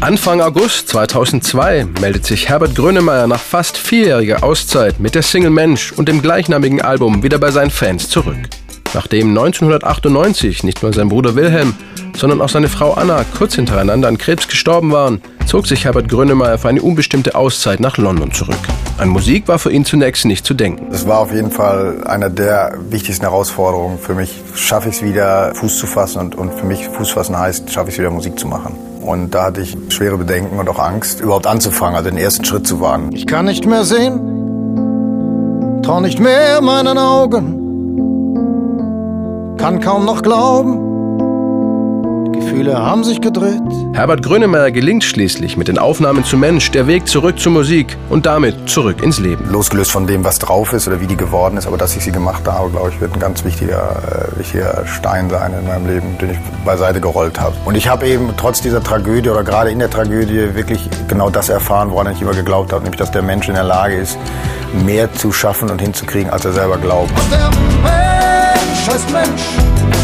Anfang August 2002 meldet sich Herbert Grönemeyer nach fast vierjähriger Auszeit mit der Single Mensch und dem gleichnamigen Album wieder bei seinen Fans zurück. Nachdem 1998 nicht nur sein Bruder Wilhelm, sondern auch seine Frau Anna kurz hintereinander an Krebs gestorben waren, zog sich Herbert Grönemeyer für eine unbestimmte Auszeit nach London zurück. An Musik war für ihn zunächst nicht zu denken. Es war auf jeden Fall eine der wichtigsten Herausforderungen für mich. Schaffe ich es wieder, Fuß zu fassen und, und für mich Fuß fassen heißt, schaffe ich es wieder, Musik zu machen. Und da hatte ich schwere Bedenken und auch Angst, überhaupt anzufangen, also den ersten Schritt zu wagen. Ich kann nicht mehr sehen, trau nicht mehr meinen Augen, kann kaum noch glauben Gefühle haben sich gedreht. Herbert Grönemeyer gelingt schließlich mit den Aufnahmen zu Mensch der Weg zurück zur Musik und damit zurück ins Leben. Losgelöst von dem, was drauf ist oder wie die geworden ist, aber dass ich sie gemacht habe, glaube ich, wird ein ganz wichtiger, äh, wichtiger Stein sein in meinem Leben, den ich beiseite gerollt habe. Und ich habe eben trotz dieser Tragödie oder gerade in der Tragödie wirklich genau das erfahren, woran ich immer geglaubt habe, nämlich dass der Mensch in der Lage ist, mehr zu schaffen und hinzukriegen, als er selber glaubt. Und der Mensch heißt Mensch,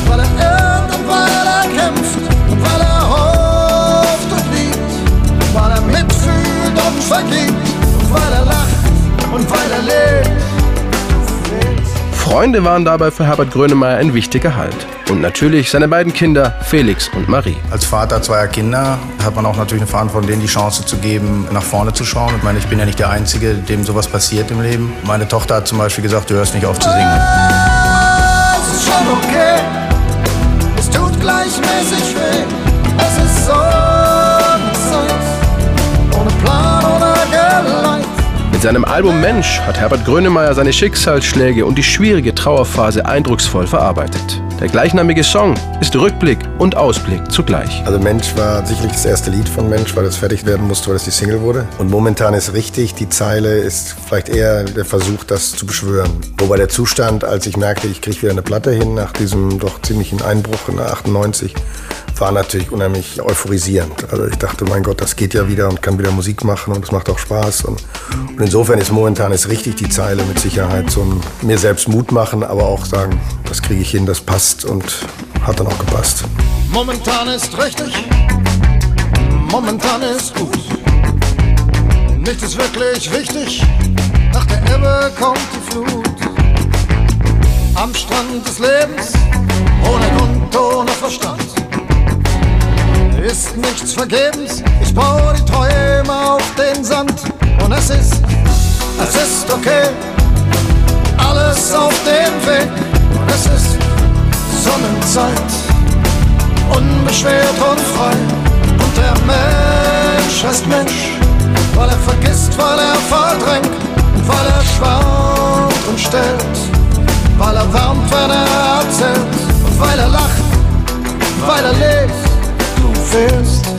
weil er weil er kämpft weil er hofft und liebt, weil er mitfühlt und vergibt, weil er lacht und weil er lebt. Freunde waren dabei für Herbert Grönemeyer ein wichtiger Halt. Und natürlich seine beiden Kinder, Felix und Marie. Als Vater zweier Kinder hat man auch natürlich eine Verantwortung, denen die Chance zu geben, nach vorne zu schauen. Ich meine, ich bin ja nicht der Einzige, dem sowas passiert im Leben. Meine Tochter hat zum Beispiel gesagt, du hörst nicht auf zu singen. Es ist schon okay, gleichmäßig weh. Seinem Album Mensch hat Herbert Grönemeyer seine Schicksalsschläge und die schwierige Trauerphase eindrucksvoll verarbeitet. Der gleichnamige Song ist Rückblick und Ausblick zugleich. Also Mensch war sicherlich das erste Lied von Mensch, weil das fertig werden musste, weil es die Single wurde. Und momentan ist richtig, die Zeile ist vielleicht eher der Versuch, das zu beschwören. Wobei der Zustand, als ich merkte, ich kriege wieder eine Platte hin nach diesem doch ziemlichen Einbruch in 98, war natürlich unheimlich euphorisierend. Also ich dachte, mein Gott, das geht ja wieder und kann wieder Musik machen und es macht auch Spaß. Und, und insofern ist momentan ist richtig die Zeile mit Sicherheit ein mir selbst Mut machen, aber auch sagen, das kriege ich hin, das passt und hat dann auch gepasst. Momentan ist richtig, momentan ist gut. Nichts ist wirklich wichtig, nach der Ebbe kommt die Flut. Am Strand des Lebens, ohne vergebens. Ich baue die Träume auf den Sand und es ist, es ist okay. Alles auf dem Weg und es ist Sonnenzeit, unbeschwert und frei. Und der Mensch heißt Mensch, weil er vergisst, weil er verdrängt und weil er schwant und stellt, weil er wärmt, wenn er erzählt und weil er lacht, weil er lebt. first